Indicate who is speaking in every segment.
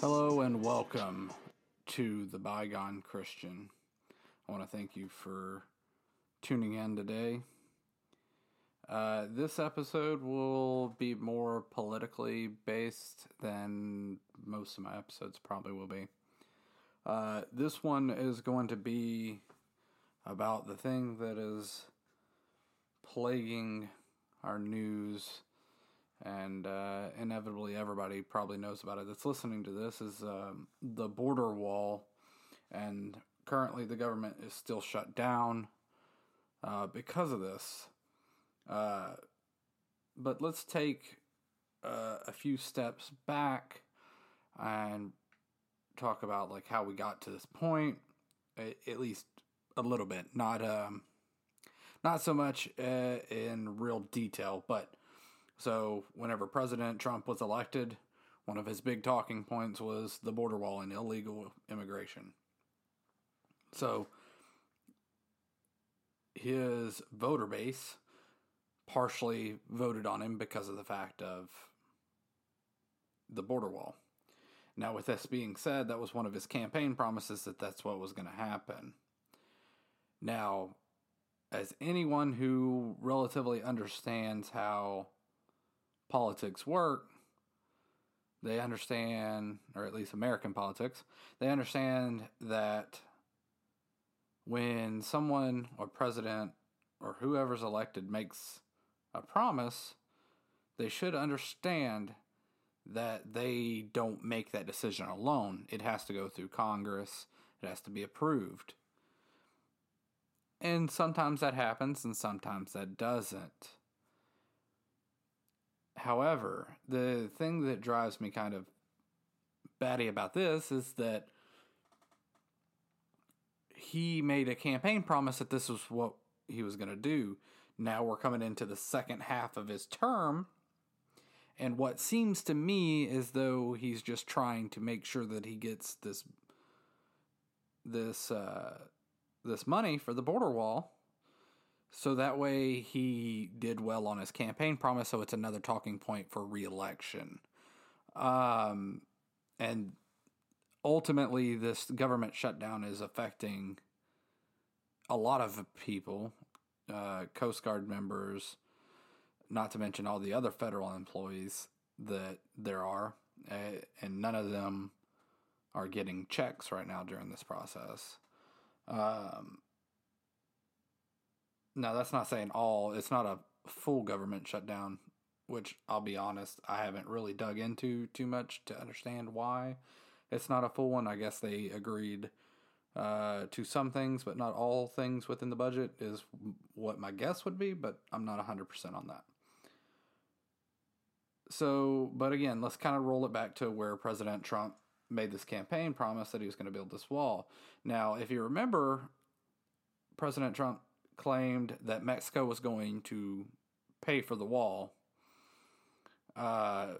Speaker 1: Hello and welcome to the Bygone Christian. I want to thank you for tuning in today. Uh, this episode will be more politically based than most of my episodes probably will be. Uh, this one is going to be about the thing that is plaguing our news and uh, inevitably everybody probably knows about it that's listening to this is um, the border wall. And currently the government is still shut down uh, because of this. Uh, but let's take uh, a few steps back and talk about like how we got to this point at least a little bit. Not um not so much uh, in real detail but so, whenever President Trump was elected, one of his big talking points was the border wall and illegal immigration. So, his voter base partially voted on him because of the fact of the border wall. Now, with this being said, that was one of his campaign promises that that's what was going to happen. Now, as anyone who relatively understands how politics work, they understand, or at least American politics, they understand that when someone or president or whoever's elected makes a promise, they should understand that they don't make that decision alone. It has to go through Congress, it has to be approved. And sometimes that happens and sometimes that doesn't. However, the thing that drives me kind of batty about this is that he made a campaign promise that this was what he was going to do. Now we're coming into the second half of his term. And what seems to me as though he's just trying to make sure that he gets this this uh, this money for the border wall so that way he did well on his campaign promise, so it's another talking point for reelection. Um, and ultimately, this government shutdown is affecting a lot of people, uh, Coast Guard members, not to mention all the other federal employees that there are, uh, and none of them are getting checks right now during this process. Um, now, that's not saying all, it's not a full government shutdown, which I'll be honest, I haven't really dug into too much to understand why it's not a full one. I guess they agreed uh, to some things, but not all things within the budget, is what my guess would be, but I'm not 100% on that. So, but again, let's kind of roll it back to where President Trump made this campaign promise that he was going to build this wall. Now, if you remember, President Trump claimed that Mexico was going to pay for the wall. Uh,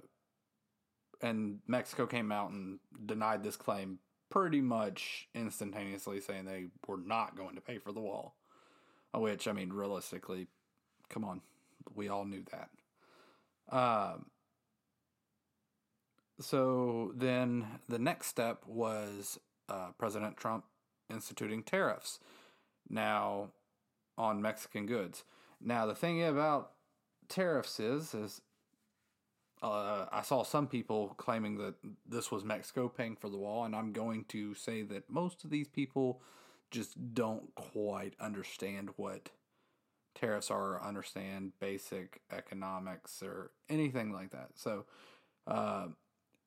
Speaker 1: and Mexico came out and denied this claim pretty much instantaneously, saying they were not going to pay for the wall. Which, I mean, realistically, come on, we all knew that. Um, so then the next step was uh, President Trump instituting tariffs. Now, on Mexican goods. Now, the thing about tariffs is, is uh, I saw some people claiming that this was Mexico paying for the wall, and I'm going to say that most of these people just don't quite understand what tariffs are, or understand basic economics or anything like that. So, uh,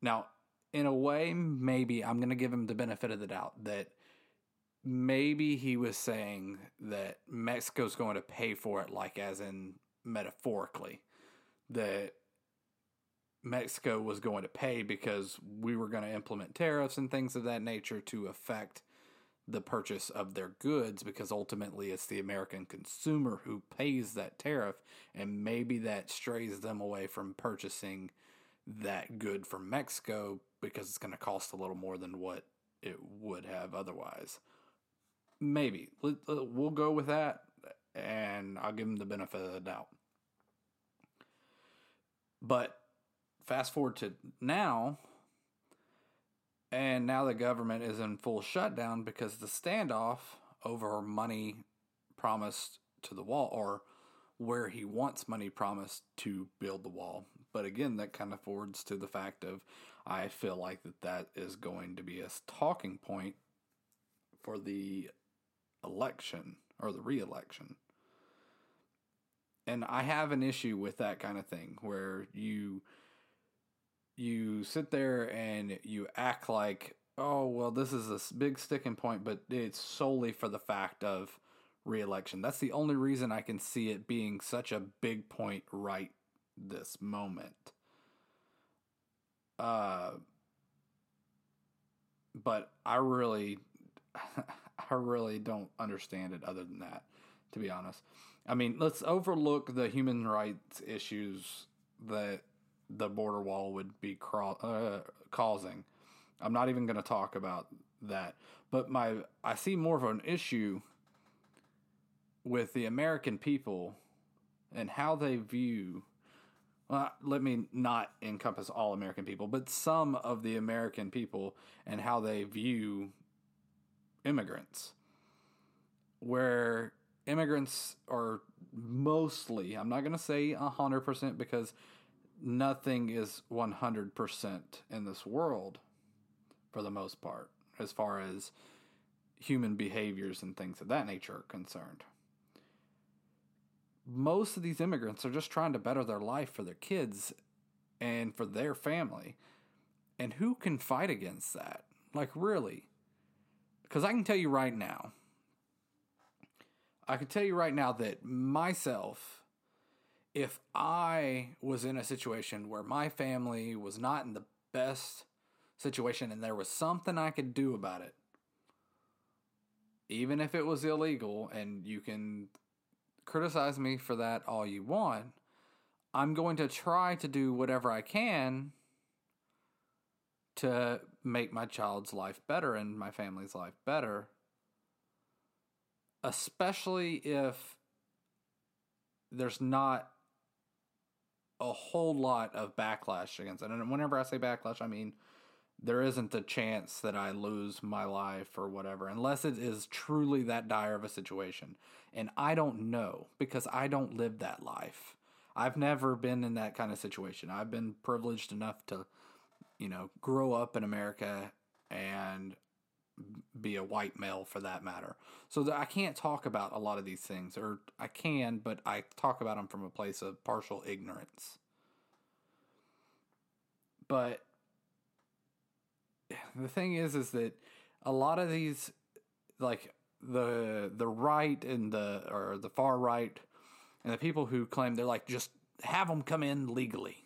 Speaker 1: now, in a way, maybe I'm going to give him the benefit of the doubt that maybe he was saying that Mexico's going to pay for it, like as in metaphorically, that Mexico was going to pay because we were going to implement tariffs and things of that nature to affect the purchase of their goods because ultimately it's the American consumer who pays that tariff and maybe that strays them away from purchasing that good from Mexico because it's going to cost a little more than what it would have otherwise maybe uh, we'll go with that, and I'll give him the benefit of the doubt. But fast forward to now, And now the government is in full shutdown because the standoff over money promised to the wall or where he wants money promised to build the wall. But again, that kind of forwards to the fact of I feel like that that is going to be a talking point for the election or the re-election. And I have an issue with that kind of thing where you you sit there and you act like, "Oh, well this is a big sticking point, but it's solely for the fact of re-election." That's the only reason I can see it being such a big point right this moment. Uh but I really I really don't understand it other than that, to be honest. I mean, let's overlook the human rights issues that the border wall would be uh, causing. I'm not even going to talk about that. But my I see more of an issue with the American people and how they view well, let me not encompass all American people, but some of the American people and how they view immigrants. Where immigrants are mostly, I'm not going to say 100% because nothing is 100% in this world for the most part, as far as human behaviors and things of that nature are concerned. Most of these immigrants are just trying to better their life for their kids and for their family. And who can fight against that? Like, really? Because I can tell you right now, I can tell you right now that myself, if I was in a situation where my family was not in the best situation and there was something I could do about it, even if it was illegal, and you can criticize me for that all you want, I'm going to try to do whatever I can to make my child's life better and my family's life better especially if there's not a whole lot of backlash against it. And whenever I say backlash, I mean there isn't a chance that I lose my life or whatever, unless it is truly that dire of a situation. And I don't know because I don't live that life. I've never been in that kind of situation. I've been privileged enough to, you know, grow up in America and be a white male for that matter. So I can't talk about a lot of these things, or I can, but I talk about them from a place of partial ignorance. But the thing is, is that a lot of these, like the the right and the or the far right, and the people who claim they're like just have them come in legally.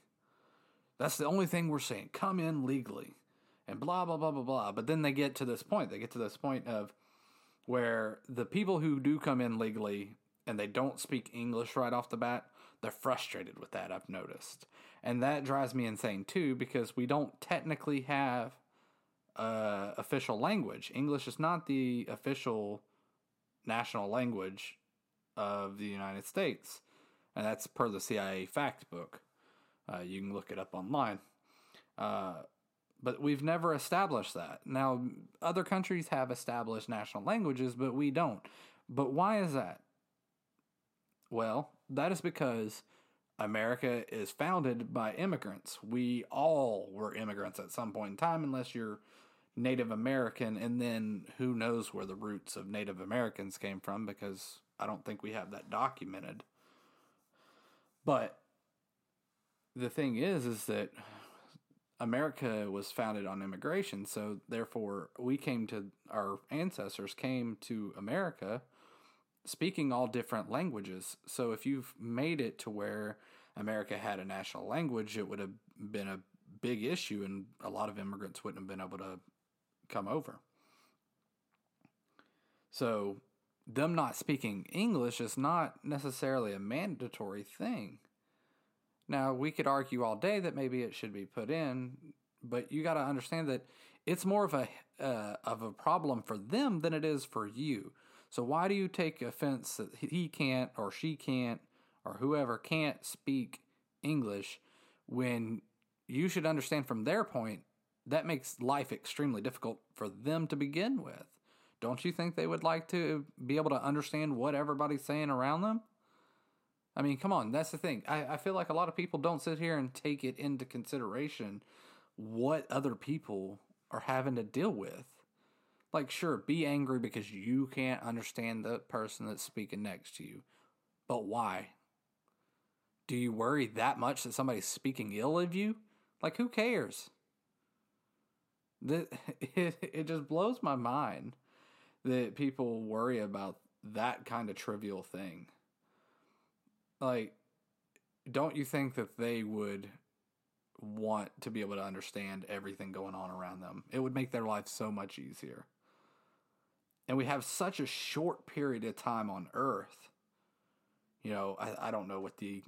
Speaker 1: That's the only thing we're saying. Come in legally and blah blah blah blah blah. But then they get to this point. They get to this point of where the people who do come in legally and they don't speak English right off the bat, they're frustrated with that. I've noticed, and that drives me insane too because we don't technically have uh, official language. English is not the official national language of the United States, and that's per the CIA fact book. Uh, you can look it up online. Uh, but we've never established that. Now, other countries have established national languages, but we don't. But why is that? Well, that is because America is founded by immigrants. We all were immigrants at some point in time, unless you're Native American, and then who knows where the roots of Native Americans came from because I don't think we have that documented. But the thing is, is that America was founded on immigration, so therefore we came to our ancestors came to America speaking all different languages. So if you've made it to where America had a national language, it would have been a big issue and a lot of immigrants wouldn't have been able to come over. So them not speaking English is not necessarily a mandatory thing. Now, we could argue all day that maybe it should be put in, but you got to understand that it's more of a uh, of a problem for them than it is for you. So why do you take offense that he can't or she can't or whoever can't speak English when you should understand from their point that makes life extremely difficult for them to begin with. Don't you think they would like to be able to understand what everybody's saying around them? I mean, come on, that's the thing. I, I feel like a lot of people don't sit here and take it into consideration what other people are having to deal with. Like, sure, be angry because you can't understand the person that's speaking next to you. But why? Do you worry that much that somebody's speaking ill of you? Like, who cares? It, it, it just blows my mind that people worry about that kind of trivial thing. Like, don't you think that they would want to be able to understand everything going on around them? It would make their life so much easier. And we have such a short period of time on Earth. You know, I, I don't know what the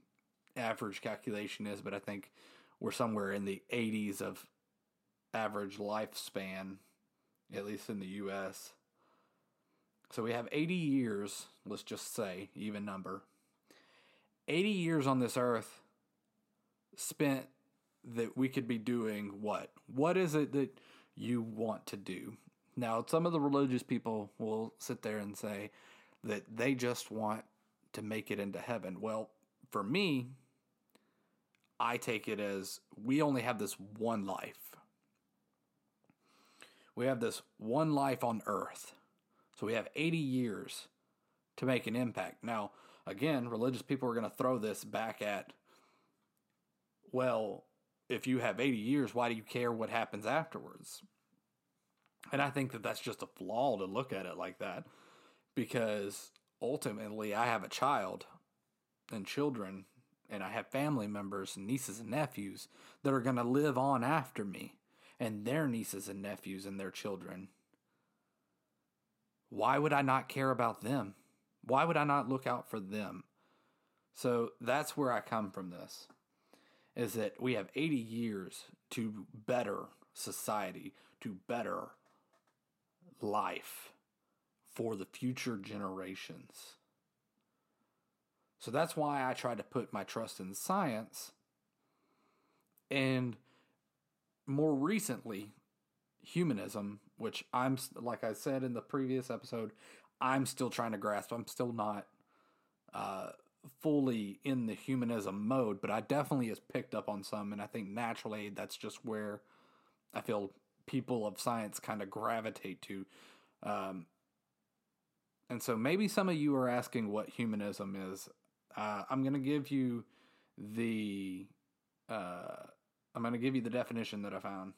Speaker 1: average calculation is, but I think we're somewhere in the 80s of average lifespan, at least in the US. So we have 80 years, let's just say, even number. 80 years on this earth spent that we could be doing what? What is it that you want to do? Now, some of the religious people will sit there and say that they just want to make it into heaven. Well, for me, I take it as we only have this one life. We have this one life on earth. So we have 80 years to make an impact. Now, again, religious people are going to throw this back at, well, if you have 80 years, why do you care what happens afterwards? And I think that that's just a flaw to look at it like that because ultimately I have a child and children and I have family members and nieces and nephews that are going to live on after me and their nieces and nephews and their children. Why would I not care about them? Why would I not look out for them? So that's where I come from this is that we have 80 years to better society, to better life for the future generations. So that's why I try to put my trust in science. And more recently, humanism, which I'm, like I said in the previous episode, I'm still trying to grasp. I'm still not uh, fully in the humanism mode, but I definitely has picked up on some. And I think naturally that's just where I feel people of science kind of gravitate to. Um, and so maybe some of you are asking what humanism is. Uh, I'm going to give you the uh, I'm going to give you the definition that I found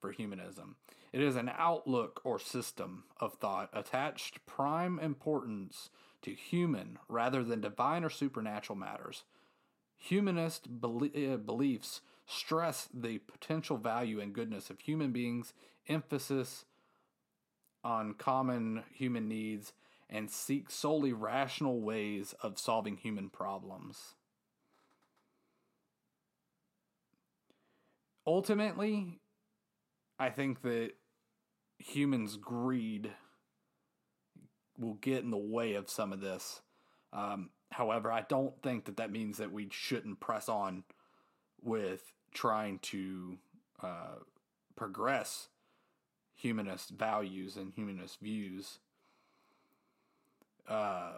Speaker 1: for humanism. It is an outlook or system of thought attached prime importance to human rather than divine or supernatural matters. Humanist uh, beliefs stress the potential value and goodness of human beings, emphasis on common human needs, and seek solely rational ways of solving human problems. Ultimately, I think that humans' greed will get in the way of some of this. Um, however, I don't think that that means that we shouldn't press on with trying to uh, progress humanist values and humanist views uh,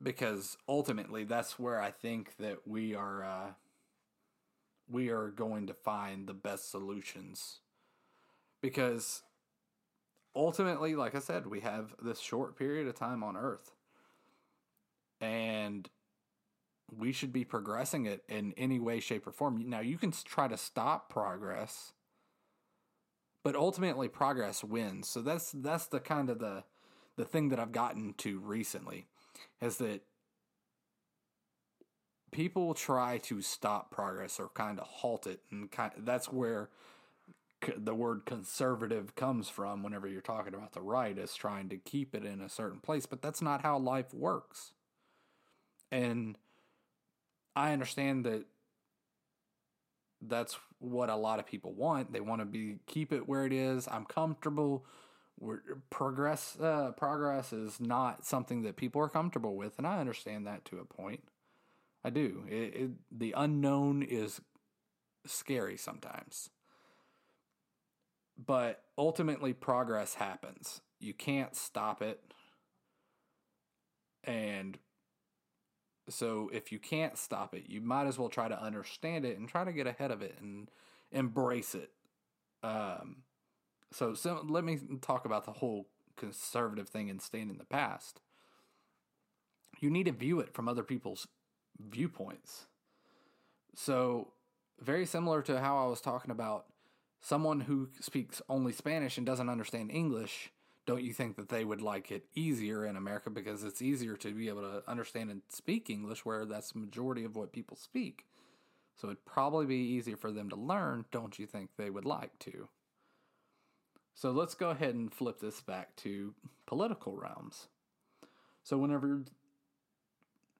Speaker 1: because ultimately that's where I think that we are uh, we are going to find the best solutions. Because ultimately like I said we have this short period of time on earth. And we should be progressing it in any way shape or form. Now you can try to stop progress but ultimately progress wins. So that's that's the kind of the the thing that I've gotten to recently is that people try to stop progress or kind of halt it, and kind of, that's where the word conservative comes from. Whenever you're talking about the right, is trying to keep it in a certain place, but that's not how life works. And I understand that that's what a lot of people want. They want to be keep it where it is. I'm comfortable progress uh, progress is not something that people are comfortable with, and I understand that to a point. I do. It, it, the unknown is scary sometimes. but ultimately, progress happens. You can't stop it. And so, if you can't stop it, you might as well try to understand it and try to get ahead of it and embrace it. Um, so, so let me talk about the whole conservative thing and staying in the past. You need to view it from other people's viewpoints. So, very similar to how I was talking about someone who speaks only Spanish and doesn't understand English. Don't you think that they would like it easier in America because it's easier to be able to understand and speak English, where that's the majority of what people speak? So it'd probably be easier for them to learn, don't you think they would like to? So let's go ahead and flip this back to political realms. So whenever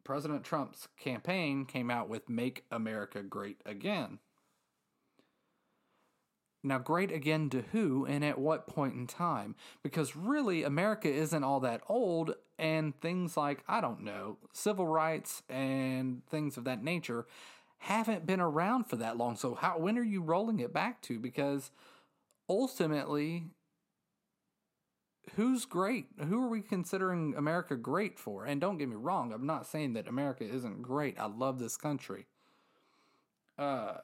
Speaker 1: President Trump's campaign came out with Make America Great Again. Now, great again to who and at what point in time? Because really, America isn't all that old, and things like, I don't know, civil rights and things of that nature haven't been around for that long. So, how, when are you rolling it back to? Because ultimately, who's great? Who are we considering America great for? And don't get me wrong, I'm not saying that America isn't great. I love this country. Uh,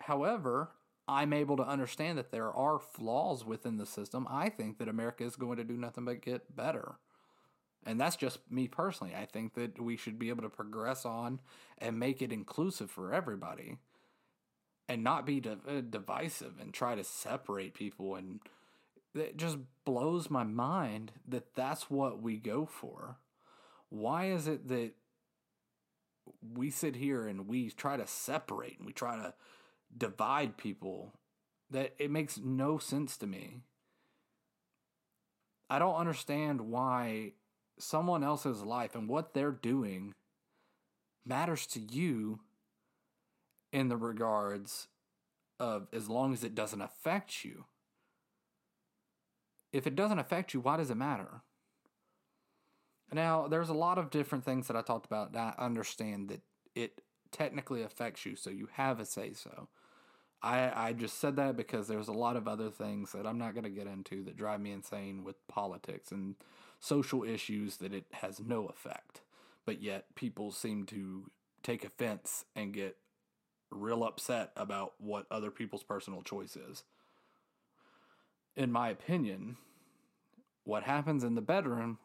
Speaker 1: however, I'm able to understand that there are flaws within the system. I think that America is going to do nothing but get better. And that's just me personally. I think that we should be able to progress on and make it inclusive for everybody and not be uh, divisive and try to separate people and it just blows my mind that that's what we go for. Why is it that we sit here and we try to separate and we try to divide people that it makes no sense to me. I don't understand why someone else's life and what they're doing matters to you in the regards of as long as it doesn't affect you. If it doesn't affect you, why does it matter? Now, there's a lot of different things that I talked about that I understand that it technically affects you, so you have a say so. I, I just said that because there's a lot of other things that I'm not going to get into that drive me insane with politics and social issues that it has no effect. But yet people seem to take offense and get real upset about what other people's personal choice is. In my opinion, what happens in the bedroom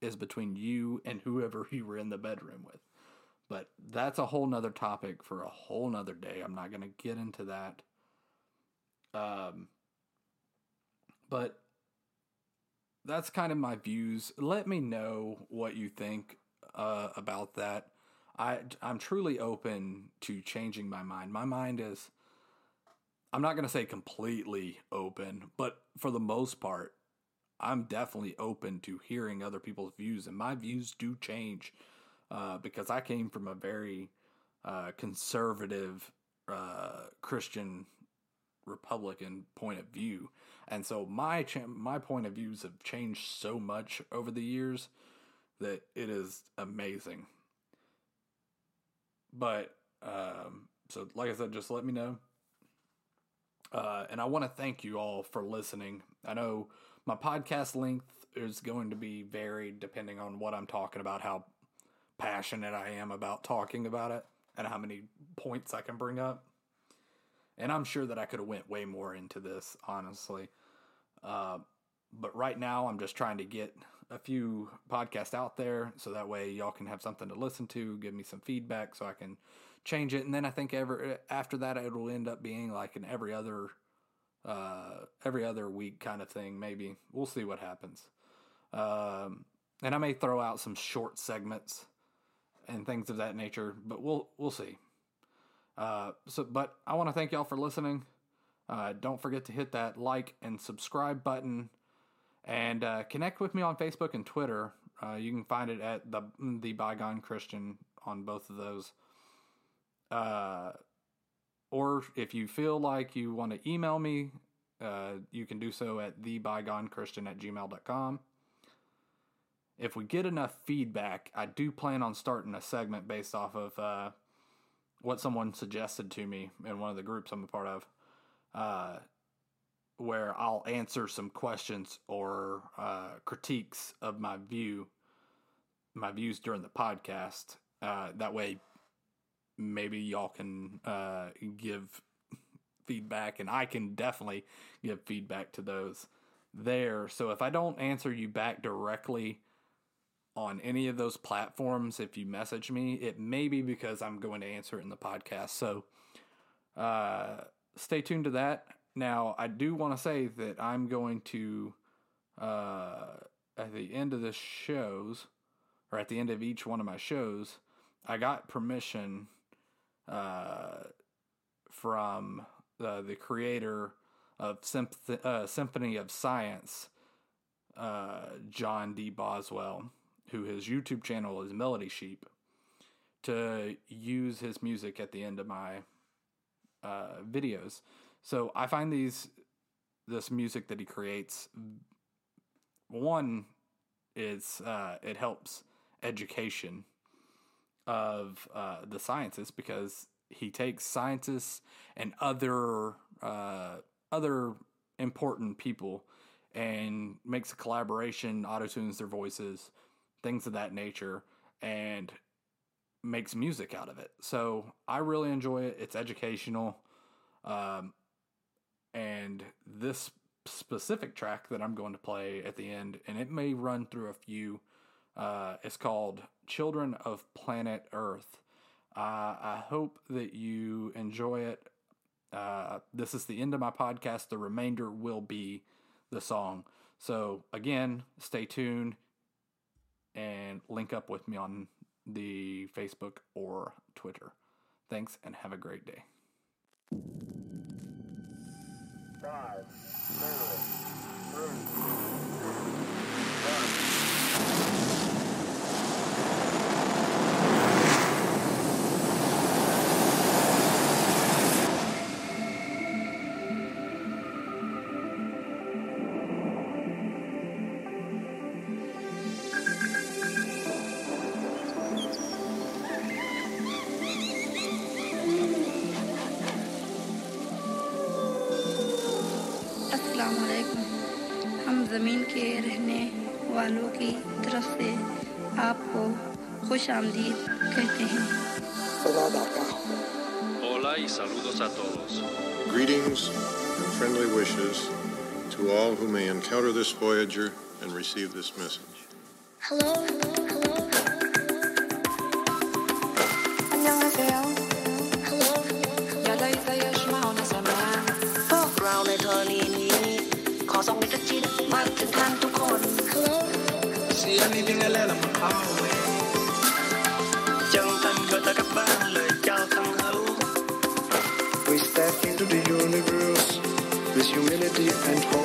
Speaker 1: is between you and whoever you were in the bedroom with. But that's a whole nother topic for a whole nother day. I'm not going to get into that. Um, but that's kind of my views. Let me know what you think uh, about that. I I'm truly open to changing my mind. My mind is I'm not going to say completely open, but for the most part, I'm definitely open to hearing other people's views, and my views do change uh, because I came from a very uh, conservative uh, Christian Republican point of view, and so my cha- my point of views have changed so much over the years that it is amazing. But um, so, like I said, just let me know. Uh, and I want to thank you all for listening. I know my podcast length is going to be varied depending on what I'm talking about, how passionate I am about talking about it and how many points I can bring up. And I'm sure that I could have went way more into this, honestly. Uh, but right now, I'm just trying to get a few podcasts out there so that way y'all can have something to listen to, give me some feedback so I can change it. And then I think ever after that, it will end up being like an every other uh, every other week kind of thing. Maybe we'll see what happens. Um, and I may throw out some short segments and things of that nature. But we'll we'll see. Uh, so, but I want to thank y'all for listening. Uh, don't forget to hit that like and subscribe button, and uh, connect with me on Facebook and Twitter. Uh, you can find it at the the Bygone Christian on both of those. Uh, or if you feel like you want to email me, uh, you can do so at thebygonechristian at gmail.com if we get enough feedback, I do plan on starting a segment based off of uh, what someone suggested to me in one of the groups I'm a part of. Uh, where I'll answer some questions or uh, critiques of my view, my views during the podcast. Uh, that way, maybe y'all can uh, give feedback, and I can definitely give feedback to those there. So if I don't answer you back directly on any of those platforms, if you message me, it may be because I'm going to answer it in the podcast. So uh, stay tuned to that. Now, I do want to say that I'm going to, uh, at the end of the shows, or at the end of each one of my shows, I got permission uh, from uh, the creator of Symph- uh, Symphony of Science, uh, John D. Boswell, who his YouTube channel is Melodysheep, to use his music at the end of my uh, videos. So I find these this music that he creates one is uh, it helps education of uh, the sciences because he takes scientists and other uh, other important people and makes a collaboration, auto tunes their voices, things of that nature, and makes music out of it. So I really enjoy it. It's educational. Um, and this specific track that I'm going to play at the end, and it may run through a few, uh, it's called Children of Planet Earth. Uh, I hope that you enjoy it. Uh, this is the end of my podcast. The remainder will be the song. So, again, stay tuned and link up with me on the Facebook or Twitter. Thanks and have a great day.
Speaker 2: आपको खुश आमदीद कहते हैं
Speaker 3: Hola y saludos a todos.
Speaker 4: Greetings and friendly wishes to all who may encounter this Voyager and receive this message.
Speaker 2: Hello, we step into the universe with humility and hope.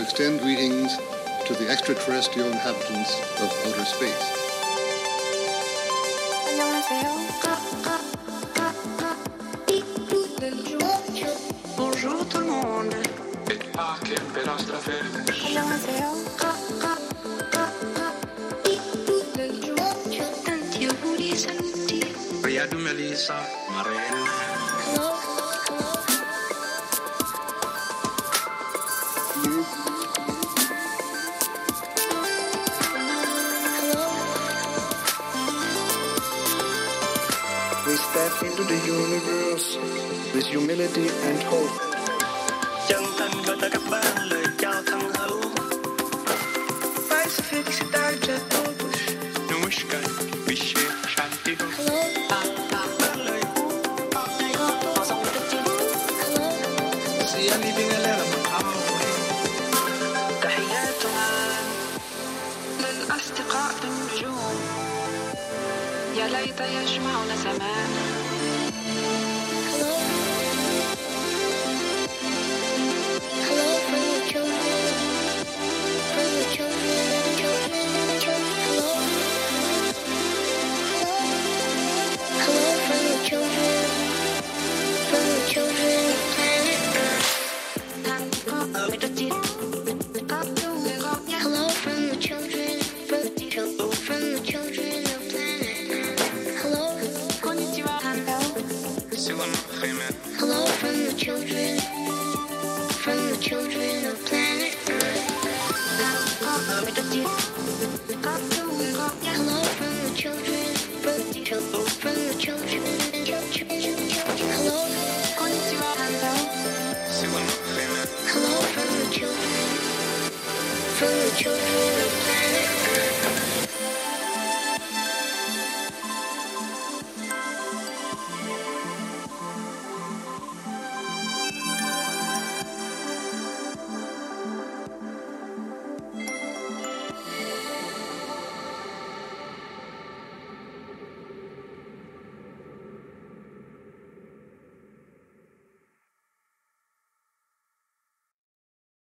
Speaker 5: Extend greetings to the extraterrestrial inhabitants of outer space.
Speaker 2: Bonjour tout le monde.
Speaker 3: Melissa.
Speaker 6: Into the universe with humility and hope.
Speaker 7: chân thành gửi tới các bạn lời chào thân hữu
Speaker 6: Pacific star para todos.
Speaker 7: namaskar vishe shanti ho
Speaker 6: Se a living galera
Speaker 8: تحياتنا للأصدقاء بالنجوم يا ليت يجمعنا زمان
Speaker 2: hello from the children, from the children of planet Earth.